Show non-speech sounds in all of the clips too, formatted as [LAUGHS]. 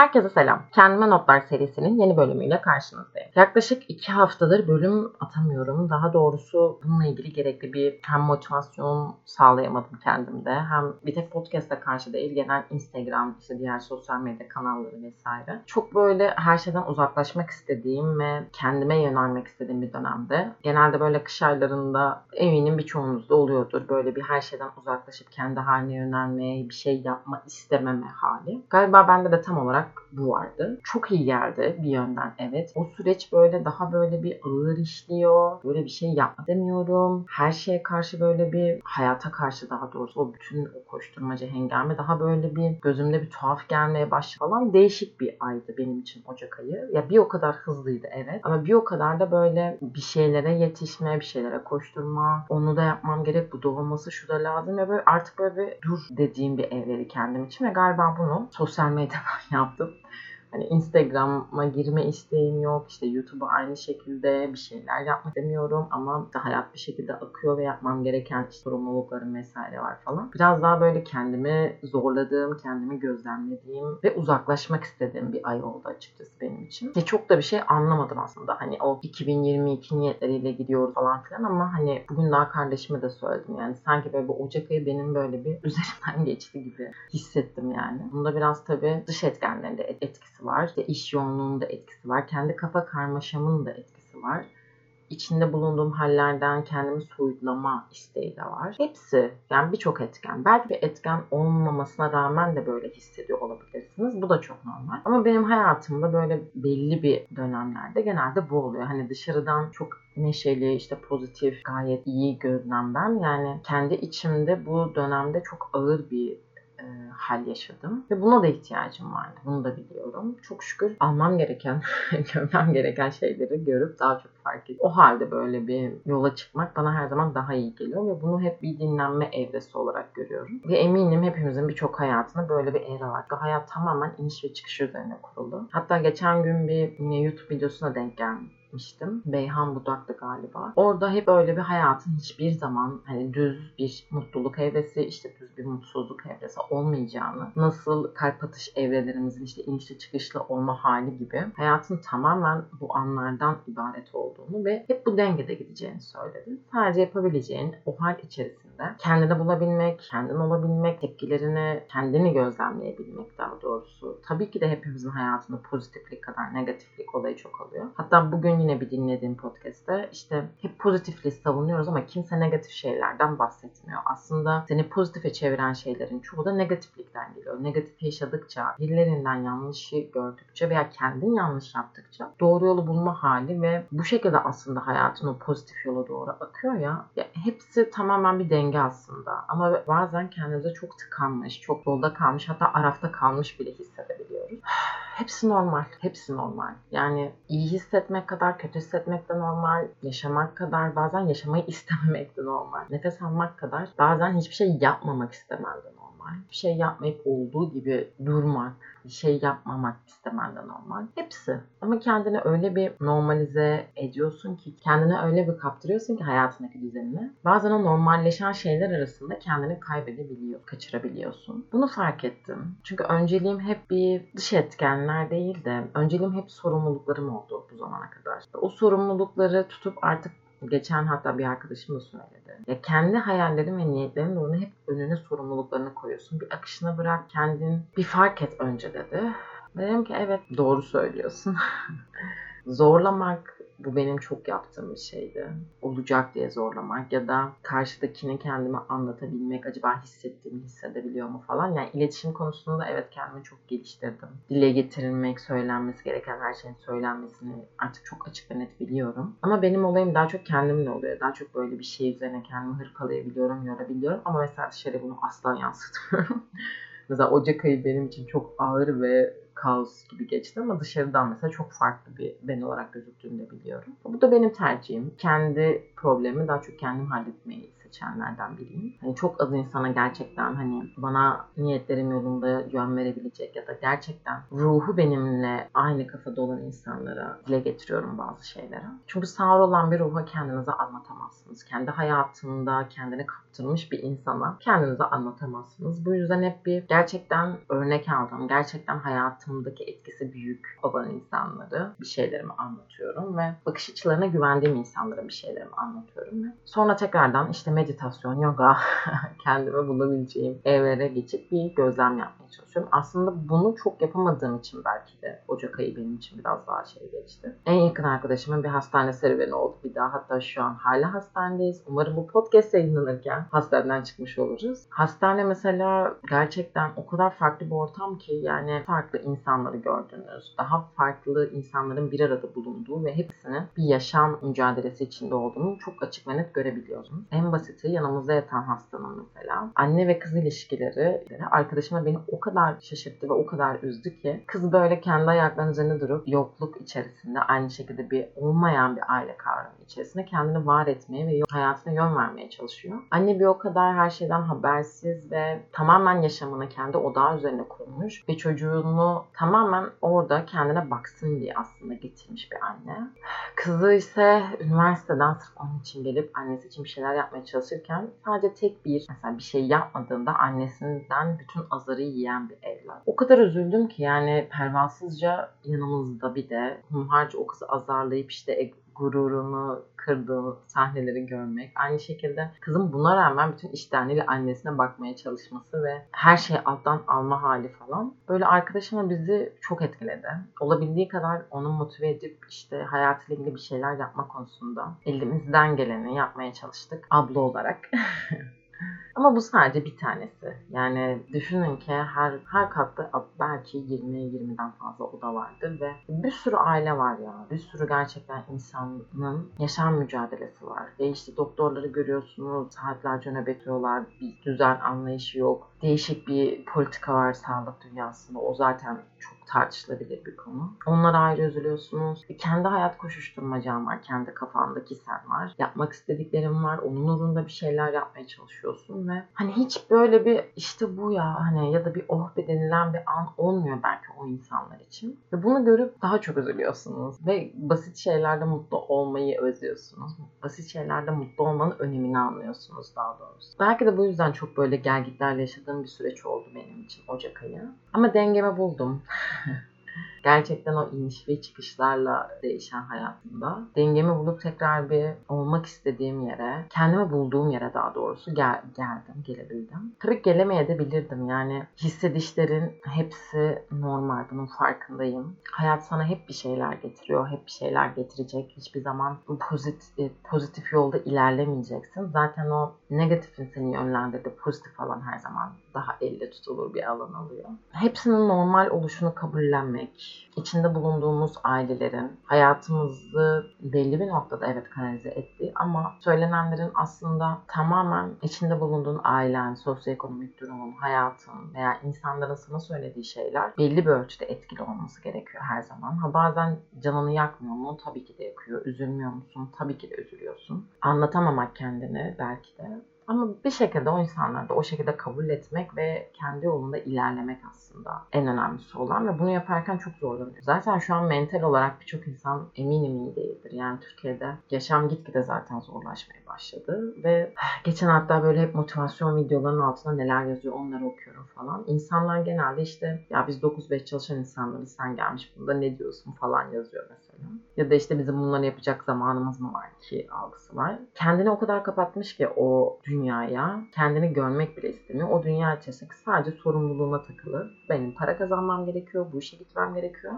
Herkese selam. Kendime Notlar serisinin yeni bölümüyle karşınızdayım. Yaklaşık iki haftadır bölüm atamıyorum. Daha doğrusu bununla ilgili gerekli bir hem motivasyon sağlayamadım kendimde. Hem bir tek podcast'a karşı değil genel Instagram, işte diğer sosyal medya kanalları vesaire. Çok böyle her şeyden uzaklaşmak istediğim ve kendime yönelmek istediğim bir dönemde. Genelde böyle kış aylarında eminim birçoğunuzda oluyordur. Böyle bir her şeyden uzaklaşıp kendi haline yönelmeye, bir şey yapma istememe hali. Galiba bende de tam olarak bu vardı. Çok iyi geldi bir yönden evet. O süreç böyle daha böyle bir ağır işliyor. Böyle bir şey yapma demiyorum. Her şeye karşı böyle bir hayata karşı daha doğrusu o bütün o koşturmaca hengame daha böyle bir gözümde bir tuhaf gelmeye başladı falan. Değişik bir aydı benim için Ocak ayı. Ya bir o kadar hızlıydı evet. Ama bir o kadar da böyle bir şeylere yetişme, bir şeylere koşturma. Onu da yapmam gerek. Bu da şu da lazım. Ve böyle artık böyle bir dur dediğim bir evleri kendim için. Ve galiba bunu sosyal medyadan [LAUGHS] yaptım. quarta. Hani Instagram'a girme isteğim yok. İşte YouTube'a aynı şekilde bir şeyler yapmak demiyorum ama işte hayat bir şekilde akıyor ve yapmam gereken sorumluluklarım vesaire var falan. Biraz daha böyle kendimi zorladığım, kendimi gözlemlediğim ve uzaklaşmak istediğim bir ay oldu açıkçası benim için. Ve çok da bir şey anlamadım aslında. Hani o 2022 niyetleriyle gidiyoruz falan filan ama hani bugün daha kardeşime de söyledim. Yani sanki böyle bir Ocak ayı benim böyle bir [LAUGHS] üzerinden geçti gibi hissettim yani. Bunda biraz tabii dış etkenlerin de etkisi var. İşte iş yoğunluğunun da etkisi var. Kendi kafa karmaşamın da etkisi var. İçinde bulunduğum hallerden kendimi soyutlama isteği de var. Hepsi yani birçok etken. Belki bir etken olmamasına rağmen de böyle hissediyor olabilirsiniz. Bu da çok normal. Ama benim hayatımda böyle belli bir dönemlerde genelde bu oluyor. Hani dışarıdan çok neşeli, işte pozitif, gayet iyi görünen ben. Yani kendi içimde bu dönemde çok ağır bir e, hal yaşadım. Ve buna da ihtiyacım vardı. Bunu da biliyorum. Çok şükür almam gereken, [LAUGHS] görmem gereken şeyleri görüp daha çok fark ediyorum. O halde böyle bir yola çıkmak bana her zaman daha iyi geliyor ve bunu hep bir dinlenme evresi olarak görüyorum. Ve eminim hepimizin birçok hayatında böyle bir evre var. Hayat tamamen iniş ve çıkış üzerine kurulu. Hatta geçen gün bir YouTube videosuna denk geldim gitmiştim. Beyhan Budak'tı galiba. Orada hep öyle bir hayatın hiçbir zaman hani düz bir mutluluk evresi, işte düz bir mutsuzluk evresi olmayacağını, nasıl kalp atış evrelerimizin işte inişli çıkışlı olma hali gibi hayatın tamamen bu anlardan ibaret olduğunu ve hep bu dengede gideceğini söyledi. Sadece yapabileceğin o hal içerisinde kendini bulabilmek, kendin olabilmek, tepkilerini, kendini gözlemleyebilmek daha doğrusu. Tabii ki de hepimizin hayatında pozitiflik kadar negatiflik olayı çok oluyor. Hatta bugün yine bir dinlediğim podcast'te işte hep pozitifliği savunuyoruz ama kimse negatif şeylerden bahsetmiyor. Aslında seni pozitife çeviren şeylerin çoğu da negatiflikten geliyor. Negatif yaşadıkça, birilerinden yanlışı gördükçe veya kendin yanlış yaptıkça doğru yolu bulma hali ve bu şekilde aslında hayatın o pozitif yola doğru akıyor ya. ya hepsi tamamen bir denge aslında. Ama bazen kendimize çok tıkanmış, çok yolda kalmış hatta arafta kalmış bile hissedebiliyoruz. [SIGHS] Hepsi normal. Hepsi normal. Yani iyi hissetmek kadar kötü hissetmek de normal. Yaşamak kadar bazen yaşamayı [LAUGHS] istememek de normal. Nefes almak kadar bazen hiçbir şey yapmamak istemen de normal. Bir şey yapmayıp olduğu gibi durmak, bir şey yapmamak istemen de normal. Hepsi. Ama kendini öyle bir normalize ediyorsun ki, kendini öyle bir kaptırıyorsun ki hayatındaki düzenini. Bazen o normalleşen şeyler arasında kendini kaybedebiliyor, kaçırabiliyorsun. Bunu fark ettim. Çünkü önceliğim hep bir dış etkenler değil de önceliğim hep sorumluluklarım oldu bu zamana kadar. O sorumlulukları tutup artık Geçen hatta bir arkadaşım da söyledi. Ya kendi hayallerin ve niyetlerin uğruna hep önüne sorumluluklarını koyuyorsun. Bir akışına bırak kendin. Bir fark et önce dedi. Dedim ki evet doğru söylüyorsun. [LAUGHS] Zorlamak bu benim çok yaptığım bir şeydi. Olacak diye zorlamak ya da karşıdakini kendime anlatabilmek, acaba hissettiğimi hissedebiliyor mu falan. Yani iletişim konusunda evet kendimi çok geliştirdim. Dile getirilmek, söylenmesi gereken her şeyin söylenmesini artık çok açık ve net biliyorum. Ama benim olayım daha çok kendimle oluyor. Daha çok böyle bir şey üzerine kendimi hırpalayabiliyorum, yorabiliyorum. Ama mesela dışarı bunu asla yansıtmıyorum. [LAUGHS] mesela Ocak ayı benim için çok ağır ve kaos gibi geçti ama dışarıdan mesela çok farklı bir ben olarak gözüktüğünü de biliyorum. Bu da benim tercihim. Kendi problemi daha çok kendim halletmeyi seçenlerden biriyim. Hani çok az insana gerçekten hani bana niyetlerim yolunda yön verebilecek ya da gerçekten ruhu benimle aynı kafada olan insanlara dile getiriyorum bazı şeyleri. Çünkü sağır olan bir ruha kendinize anlatamazsınız. Kendi hayatında kendini kaptırmış bir insana kendinize anlatamazsınız. Bu yüzden hep bir gerçekten örnek aldım. Gerçekten hayatımdaki etkisi büyük olan insanları bir şeylerimi anlatıyorum ve bakış açılarına güvendiğim insanlara bir şeylerimi anlatıyorum ve sonra tekrardan işte meditasyon, yoga, [LAUGHS] kendime bulabileceğim evlere geçip bir gözlem yapmaya çalışıyorum. Aslında bunu çok yapamadığım için belki de Ocak ayı benim için biraz daha şey geçti. En yakın arkadaşımın bir hastane serüveni oldu bir daha. Hatta şu an hala hastanedeyiz. Umarım bu podcast yayınlanırken hastaneden çıkmış oluruz. Hastane mesela gerçekten o kadar farklı bir ortam ki yani farklı insanları gördünüz. Daha farklı insanların bir arada bulunduğu ve hepsinin bir yaşam mücadelesi içinde olduğunu çok açık ve net görebiliyorsunuz. En basiti yanımızda yatan hastanın mesela anne ve kız ilişkileri arkadaşıma beni o kadar şaşırttı ve o kadar üzdü ki kız böyle kendi ayaklarının üzerinde durup yokluk içerisinde aynı şekilde bir olmayan bir aile kavramı içerisinde kendini var etmeye ve hayatına yön vermeye çalışıyor. Anne bir o kadar her şeyden habersiz ve tamamen yaşamını kendi odağı üzerine kurmuş ve çocuğunu tamamen orada kendine baksın diye aslında getirmiş bir anne. Kızı ise üniversiteden sırf onun için gelip annesi için bir şeyler yapmaya çalışırken sadece tek bir mesela bir şey yapmadığında annesinden bütün azarı yiyen bir evlat. O kadar üzüldüm ki yani pervasızca yanımızda bir de hunharca o kızı azarlayıp işte gururunu kırdığı sahneleri görmek. Aynı şekilde kızın buna rağmen bütün iştenliğiyle annesine bakmaya çalışması ve her şeyi alttan alma hali falan. Böyle arkadaşıma bizi çok etkiledi. Olabildiği kadar onu motive edip işte hayatıyla ilgili bir şeyler yapma konusunda elimizden geleni yapmaya çalıştık abla olarak. [LAUGHS] Ama bu sadece bir tanesi. Yani düşünün ki her her katta belki 20-20'den fazla oda vardır ve bir sürü aile var ya. Bir sürü gerçekten insanın yaşam mücadelesi var. Ve işte doktorları görüyorsunuz, saatlerce nöbetiyorlar, bir düzen anlayışı yok. Değişik bir politika var sağlık dünyasında. O zaten çok tartışılabilir bir konu. Onlara ayrı üzülüyorsunuz. E, kendi hayat koşuşturmacam var. Kendi kafandaki sen var. Yapmak istediklerim var. Onun uğrunda bir şeyler yapmaya çalışıyorsun ve hani hiç böyle bir işte bu ya hani ya da bir oh be denilen bir an olmuyor belki o insanlar için. Ve bunu görüp daha çok üzülüyorsunuz. Ve basit şeylerde mutlu olmayı özlüyorsunuz. Basit şeylerde mutlu olmanın önemini anlıyorsunuz daha doğrusu. Belki de bu yüzden çok böyle gelgitlerle yaşadığım bir süreç oldu benim için Ocak ayı. Ama dengemi buldum. [LAUGHS] Gerçekten o iniş ve çıkışlarla değişen hayatımda dengemi bulup tekrar bir olmak istediğim yere, kendimi bulduğum yere daha doğrusu gel geldim, gelebildim. Tabii gelemeye de bilirdim. Yani hissedişlerin hepsi normal. Bunun farkındayım. Hayat sana hep bir şeyler getiriyor, hep bir şeyler getirecek. Hiçbir zaman pozitif, e, pozitif yolda ilerlemeyeceksin. Zaten o negatifin seni yönlendirdiği pozitif alan her zaman daha elle tutulur bir alan alıyor. Hepsinin normal oluşunu kabullenmek, içinde bulunduğumuz ailelerin hayatımızı belli bir noktada evet kanalize ettiği ama söylenenlerin aslında tamamen içinde bulunduğun ailen, sosyoekonomik durumun, hayatın veya insanların sana söylediği şeyler belli bir ölçüde etkili olması gerekiyor her zaman. Ha bazen canını yakmıyor mu? Tabii ki de yakıyor. Üzülmüyor musun? Tabii ki de üzülüyorsun. Anlatamamak kendini belki de ama bir şekilde o insanları da o şekilde kabul etmek ve kendi yolunda ilerlemek aslında en önemlisi olan ve bunu yaparken çok zorlanıyor. Zaten şu an mental olarak birçok insan eminim iyi değildir. Yani Türkiye'de yaşam gitgide zaten zorlaşmaya başladı ve [SIGHS] geçen hatta böyle hep motivasyon videolarının altına neler yazıyor onları okuyorum falan. İnsanlar genelde işte ya biz 9-5 çalışan insanlarız sen gelmiş bunda ne diyorsun falan yazıyor mesela. Ya da işte bizim bunları yapacak zamanımız mı var ki algısı var. Kendini o kadar kapatmış ki o dünyaya kendini görmek bile istemiyor. O dünya içerisinde sadece sorumluluğuna takılı. Benim para kazanmam gerekiyor, bu işe gitmem gerekiyor.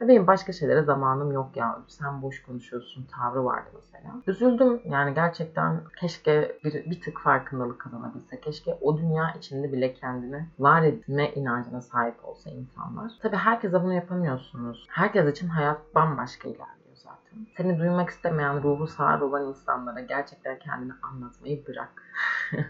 Benim başka şeylere zamanım yok ya. Sen boş konuşuyorsun tavrı vardı mesela. Üzüldüm yani gerçekten keşke bir, bir tık farkındalık kazanabilse. Keşke o dünya içinde bile kendini var etme inancına sahip olsa insanlar. Tabii herkese bunu yapamıyorsunuz. Herkes için hayat bambaşka ilerliyor zaten. Seni duymak istemeyen ruhu sağır olan insanlara gerçekten kendini anlatmayı bırak. [LAUGHS]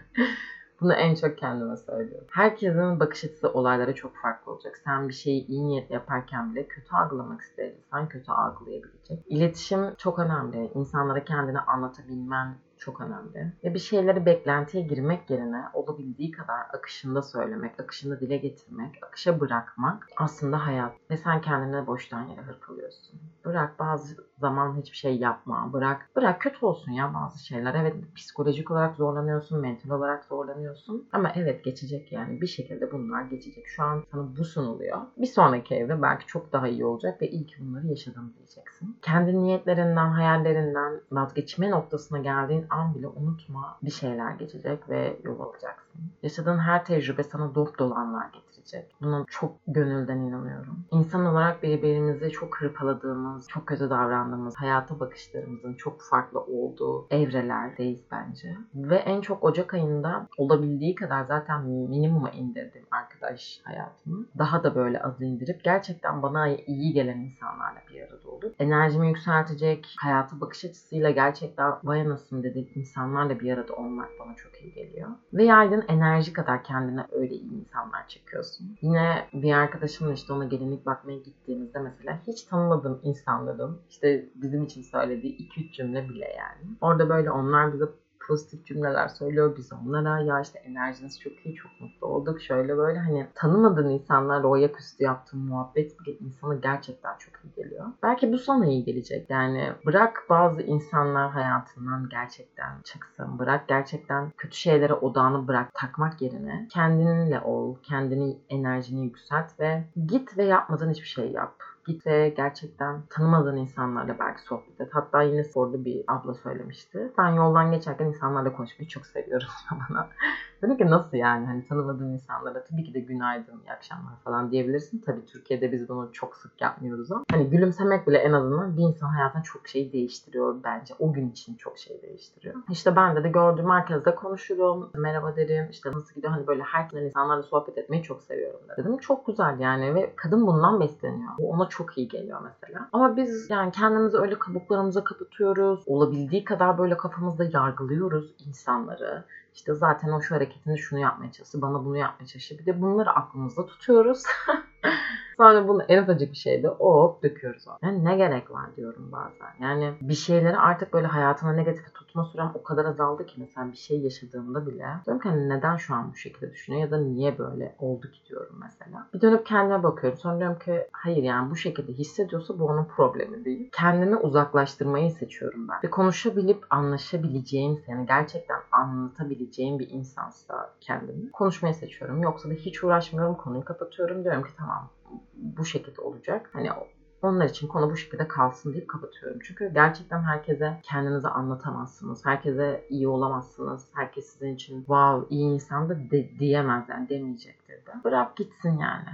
Bunu en çok kendime söylüyorum. Herkesin bakış açısı olaylara çok farklı olacak. Sen bir şeyi iyi niyetle yaparken bile kötü algılamak istersen kötü algılayabileceksin gelecek. İletişim çok önemli. İnsanlara kendini anlatabilmen çok önemli. Ve bir şeyleri beklentiye girmek yerine olabildiği kadar akışında söylemek, akışında dile getirmek, akışa bırakmak aslında hayat. Ve sen kendine boştan yere hırpalıyorsun. Bırak bazı zaman hiçbir şey yapma. Bırak bırak kötü olsun ya bazı şeyler. Evet psikolojik olarak zorlanıyorsun, mental olarak zorlanıyorsun. Ama evet geçecek yani. Bir şekilde bunlar geçecek. Şu an sana bu sunuluyor. Bir sonraki evde belki çok daha iyi olacak ve iyi ki bunları yaşadım diyeceksin. Kendi niyetlerinden, hayallerinden vazgeçme noktasına geldiğin an bile unutma bir şeyler geçecek ve yol alacaksın. Yaşadığın her tecrübe sana dop dolu anlar getirecek. Buna çok gönülden inanıyorum. İnsan olarak birbirimizi çok hırpaladığımız, çok kötü davrandığımız, hayata bakışlarımızın çok farklı olduğu evrelerdeyiz bence. Ve en çok Ocak ayında olabildiği kadar zaten minimuma indirdim arkadaş hayatımı. Daha da böyle az indirip gerçekten bana iyi gelen insanlarla bir arada olup enerjimi yükseltecek, hayata bakış açısıyla gerçekten vay anasını dedik insanlarla bir arada olmak bana çok iyi geliyor. Ve yaydığın enerji kadar kendine öyle iyi insanlar çekiyorsun. Yine bir arkadaşımla işte ona gelinlik bakmaya gittiğimizde mesela hiç tanımadığım insanların işte bizim için söylediği 2-3 cümle bile yani. Orada böyle onlar bize pozitif cümleler söylüyor biz onlara. Ya işte enerjiniz çok iyi, çok mutlu olduk. Şöyle böyle hani tanımadığın insanlarla o ayaküstü yaptığın muhabbet bile insana gerçekten çok iyi geliyor. Belki bu sana iyi gelecek. Yani bırak bazı insanlar hayatından gerçekten çıksın. Bırak gerçekten kötü şeylere odağını bırak takmak yerine kendinle ol. Kendini enerjini yükselt ve git ve yapmadan hiçbir şey yap git gerçekten tanımadığın insanlarla belki sohbet et. Hatta yine sordu bir abla söylemişti. Ben yoldan geçerken insanlarla konuşmayı çok seviyorum [LAUGHS] bana. Dedim ki nasıl yani hani tanımadığın insanlara tabii ki de günaydın, iyi akşamlar falan diyebilirsin. Tabii Türkiye'de biz bunu çok sık yapmıyoruz ama hani gülümsemek bile en azından bir insan hayatında çok şey değiştiriyor bence. O gün için çok şey değiştiriyor. İşte ben de, de gördüğüm herkesle konuşurum. Merhaba derim. İşte nasıl gidiyor hani böyle herkesle insanlarla sohbet etmeyi çok seviyorum dedim. Çok güzel yani ve kadın bundan besleniyor. Bu ona çok iyi geliyor mesela. Ama biz yani kendimizi öyle kabuklarımıza kapatıyoruz. Olabildiği kadar böyle kafamızda yargılıyoruz insanları. İşte zaten o şu hareketini şunu yapmaya çalıştı, bana bunu yapmaya çalıştı. Bir de bunları aklımızda tutuyoruz. [LAUGHS] Sonra bunu en ufacık bir şeyde hop döküyoruz. Yani ne gerek var diyorum bazen. Yani bir şeyleri artık böyle hayatıma negatif tutma sürem o kadar azaldı ki mesela bir şey yaşadığımda bile diyorum ki hani neden şu an bu şekilde düşünüyor ya da niye böyle oldu ki diyorum mesela. Bir dönüp kendime bakıyorum. Sonra diyorum ki hayır yani bu şekilde hissediyorsa bu onun problemi değil. Kendimi uzaklaştırmayı seçiyorum ben. Ve konuşabilip anlaşabileceğim seni gerçekten anlatabileceğim bir insansa kendimi konuşmayı seçiyorum. Yoksa da hiç uğraşmıyorum. Konuyu kapatıyorum. Diyorum ki tamam bu şekilde olacak. Hani onlar için konu bu şekilde kalsın deyip kapatıyorum. Çünkü gerçekten herkese kendinizi anlatamazsınız. Herkese iyi olamazsınız. Herkes sizin için wow iyi insan da de, diyemez yani demeyecektir de. Bırak gitsin yani.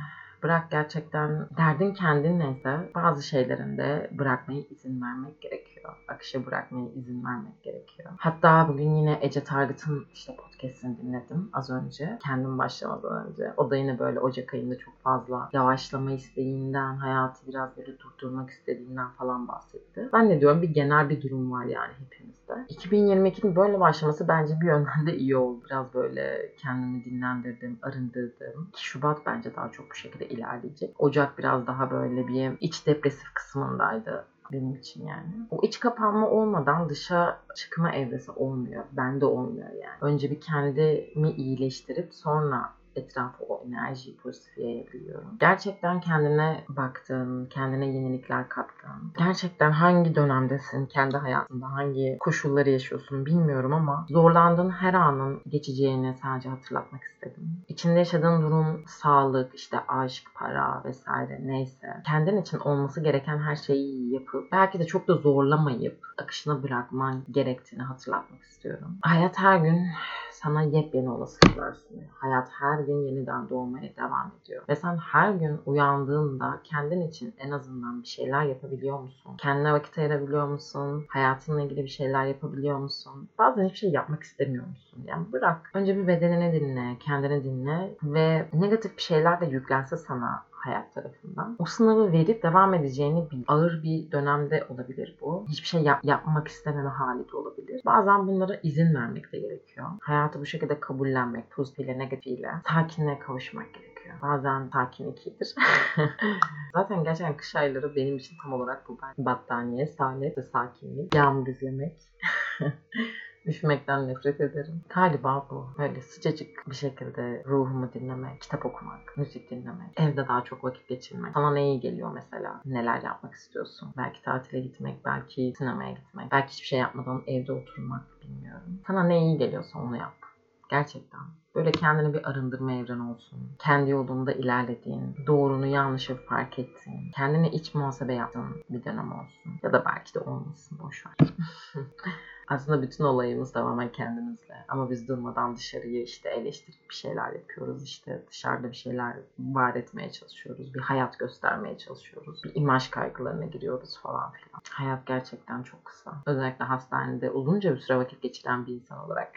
Bırak gerçekten derdin kendin neyse bazı şeylerin de bırakmayı izin vermek gerekiyor. Akışa bırakmayı izin vermek gerekiyor. Hatta bugün yine Ece Target'ın işte podcast'ini dinledim az önce. Kendim başlamadan önce. O da yine böyle Ocak ayında çok fazla yavaşlama isteğinden, hayatı biraz böyle durdurmak istediğinden falan bahsetti. Ben ne diyorum bir genel bir durum var yani hepimizde. 2022'nin böyle başlaması bence bir yönden de iyi oldu. Biraz böyle kendimi dinlendirdim, arındırdım. Şubat bence daha çok bu şekilde ilerleyecek. Ocak biraz daha böyle bir iç depresif kısmındaydı benim için yani. O iç kapanma olmadan dışa çıkma evresi olmuyor. Bende olmuyor yani. Önce bir kendimi iyileştirip sonra etrafa o enerjiyi pozitif yayabiliyorum. Gerçekten kendine baktın, kendine yenilikler kattın. Gerçekten hangi dönemdesin, kendi hayatında hangi koşulları yaşıyorsun bilmiyorum ama zorlandığın her anın geçeceğini sadece hatırlatmak istedim. İçinde yaşadığın durum sağlık, işte aşk, para vesaire neyse. Kendin için olması gereken her şeyi yapıp belki de çok da zorlamayıp akışına bırakman gerektiğini hatırlatmak istiyorum. Hayat her gün sana yepyeni olasılıklar sunuyor. Hayat her gün yeniden doğmaya devam ediyor. Ve sen her gün uyandığında kendin için en azından bir şeyler yapabiliyor musun? Kendine vakit ayırabiliyor musun? Hayatınla ilgili bir şeyler yapabiliyor musun? Bazen hiçbir şey yapmak istemiyor musun? Yani bırak. Önce bir bedenini dinle, kendini dinle ve negatif bir şeyler de yüklense sana hayat tarafından. O sınavı verip devam edeceğini bil. Ağır bir dönemde olabilir bu. Hiçbir şey yap- yapmak istememe hali de olabilir. Bazen bunlara izin vermek de gerekiyor. Hayatı bu şekilde kabullenmek, pozitifiyle, negatifiyle, sakinliğe kavuşmak gerekiyor. Bazen sakinlik iyidir. [LAUGHS] Zaten gerçekten kış ayları benim için tam olarak bu. Battaniye, saadet ve sakinlik. Yağmur izlemek. [LAUGHS] Üşümekten nefret ederim. Galiba bu. Böyle sıcacık bir şekilde ruhumu dinlemek, kitap okumak, müzik dinlemek, evde daha çok vakit geçirmek. Sana ne iyi geliyor mesela? Neler yapmak istiyorsun? Belki tatile gitmek, belki sinemaya gitmek, belki hiçbir şey yapmadan evde oturmak bilmiyorum. Sana ne iyi geliyorsa onu yap. Gerçekten. Böyle kendine bir arındırma evren olsun. Kendi yolunda ilerlediğin, doğrunu yanlışı fark ettiğin, kendine iç muhasebe yaptığın bir dönem olsun. Ya da belki de olmasın boşver. [LAUGHS] Aslında bütün olayımız tamamen kendimizle. Ama biz durmadan dışarıyı işte eleştirip bir şeyler yapıyoruz. İşte dışarıda bir şeyler var etmeye çalışıyoruz. Bir hayat göstermeye çalışıyoruz. Bir imaj kaygılarına giriyoruz falan filan. Hayat gerçekten çok kısa. Özellikle hastanede uzunca bir süre vakit geçiren bir insan olarak.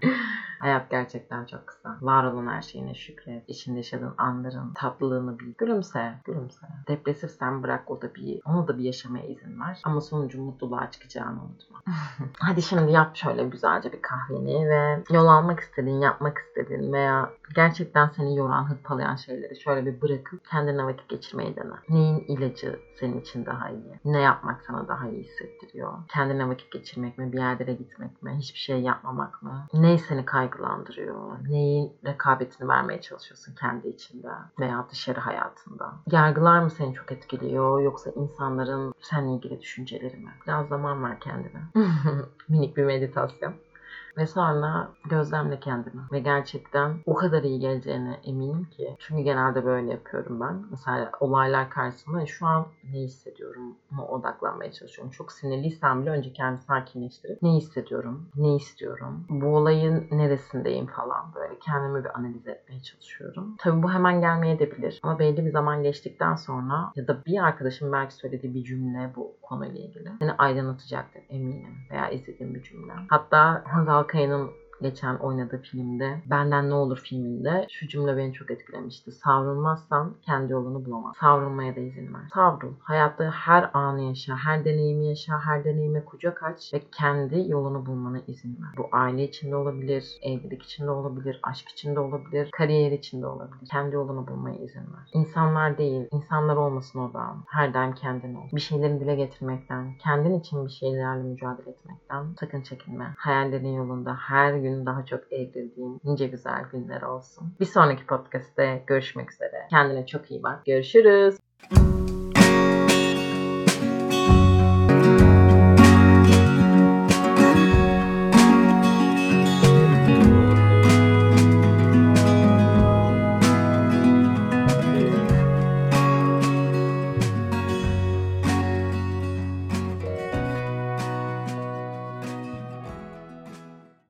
[LAUGHS] hayat gerçekten çok kısa. Var olan her şeyine şükret. İçinde yaşadığın anların tatlılığını bil. Gülümse, gülümse. Depresif sen bırak o da bir, onu da bir yaşamaya izin ver. Ama sonucu mutluluğa çıkacağını unutma. [LAUGHS] Hadi şimdi yap şöyle güzelce bir kahveni ve yol almak istediğin, yapmak istediğin veya gerçekten seni yoran, hırpalayan şeyleri şöyle bir bırakıp kendine vakit geçirmeyi dene. Neyin ilacı senin için daha iyi? Ne yapmak sana daha iyi hissettiriyor? Kendine vakit geçirmek mi? Bir yerlere gitmek mi? Hiçbir şey yapmamak mı? Ne seni kaygılandırıyor? Neyin rekabetini vermeye çalışıyorsun kendi içinde veya dışarı hayatında? Yargılar mı seni çok etkiliyor yoksa insanların seninle ilgili düşünceleri mi? Biraz zaman ver kendine. [LAUGHS] Minik bir meditasyon. Ve sonra gözlemle kendimi. Ve gerçekten o kadar iyi geleceğine eminim ki. Çünkü genelde böyle yapıyorum ben. Mesela olaylar karşısında şu an ne hissediyorum mu odaklanmaya çalışıyorum. Çok sinirliysem bile önce kendimi sakinleştirip ne hissediyorum, ne istiyorum, bu olayın neresindeyim falan böyle kendimi bir analiz etmeye çalışıyorum. Tabii bu hemen gelmeyebilir ama belli bir zaman geçtikten sonra ya da bir arkadaşım belki söylediği bir cümle bu konuyla ilgili seni aydınlatacaktır eminim veya izlediğim bir cümle. Hatta Hazal Kaya'nın geçen oynadığı filmde Benden Ne Olur filminde şu cümle beni çok etkilemişti. Savrulmazsan kendi yolunu bulamaz. Savrulmaya da izin ver. Savrul. Hayatta her anı yaşa, her deneyimi yaşa, her deneyime kucak aç ve kendi yolunu bulmana izin ver. Bu aile içinde olabilir, evlilik içinde olabilir, aşk içinde olabilir, kariyer içinde olabilir. Kendi yolunu bulmaya izin ver. İnsanlar değil, insanlar olmasın odağın. Her daim kendin ol. Bir şeyleri dile getirmekten, kendin için bir şeylerle mücadele etmekten sakın çekinme. Hayallerin yolunda her gün daha çok evrildiğin nice güzel günler olsun. Bir sonraki podcast'te görüşmek üzere. Kendine çok iyi bak. Görüşürüz.